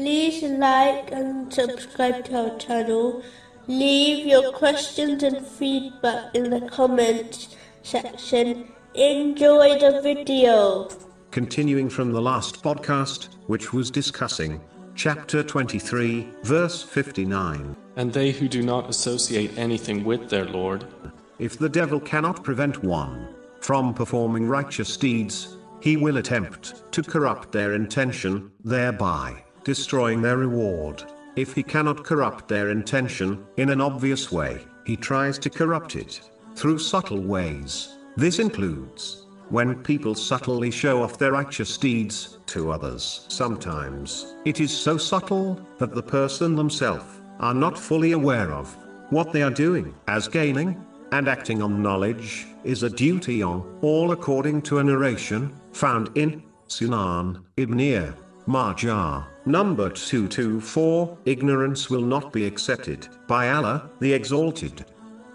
like and subscribe to our channel. Leave your questions and feedback in the comments section. Enjoy the video. Continuing from the last podcast, which was discussing chapter 23, verse 59. And they who do not associate anything with their Lord, If the devil cannot prevent one from performing righteous deeds, he will attempt to corrupt their intention, thereby destroying their reward. If he cannot corrupt their intention in an obvious way, he tries to corrupt it through subtle ways. This includes when people subtly show off their righteous deeds to others. Sometimes it is so subtle that the person themselves are not fully aware of what they are doing, as gaining and acting on knowledge is a duty on all according to a narration found in Sunan Ibn Majah, number 224. Ignorance will not be accepted by Allah, the Exalted.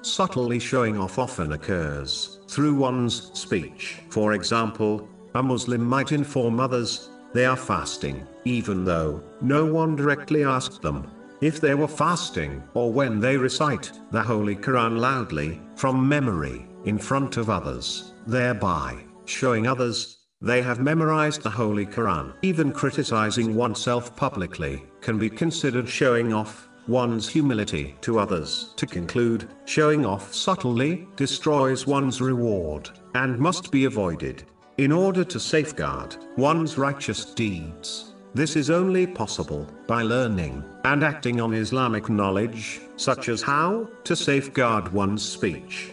Subtly showing off often occurs through one's speech. For example, a Muslim might inform others they are fasting, even though no one directly asked them if they were fasting, or when they recite the Holy Quran loudly, from memory, in front of others, thereby showing others they have memorized the Holy Quran. Even criticizing oneself publicly can be considered showing off one's humility to others. To conclude, showing off subtly destroys one's reward and must be avoided in order to safeguard one's righteous deeds. This is only possible by learning and acting on Islamic knowledge, such as how to safeguard one's speech,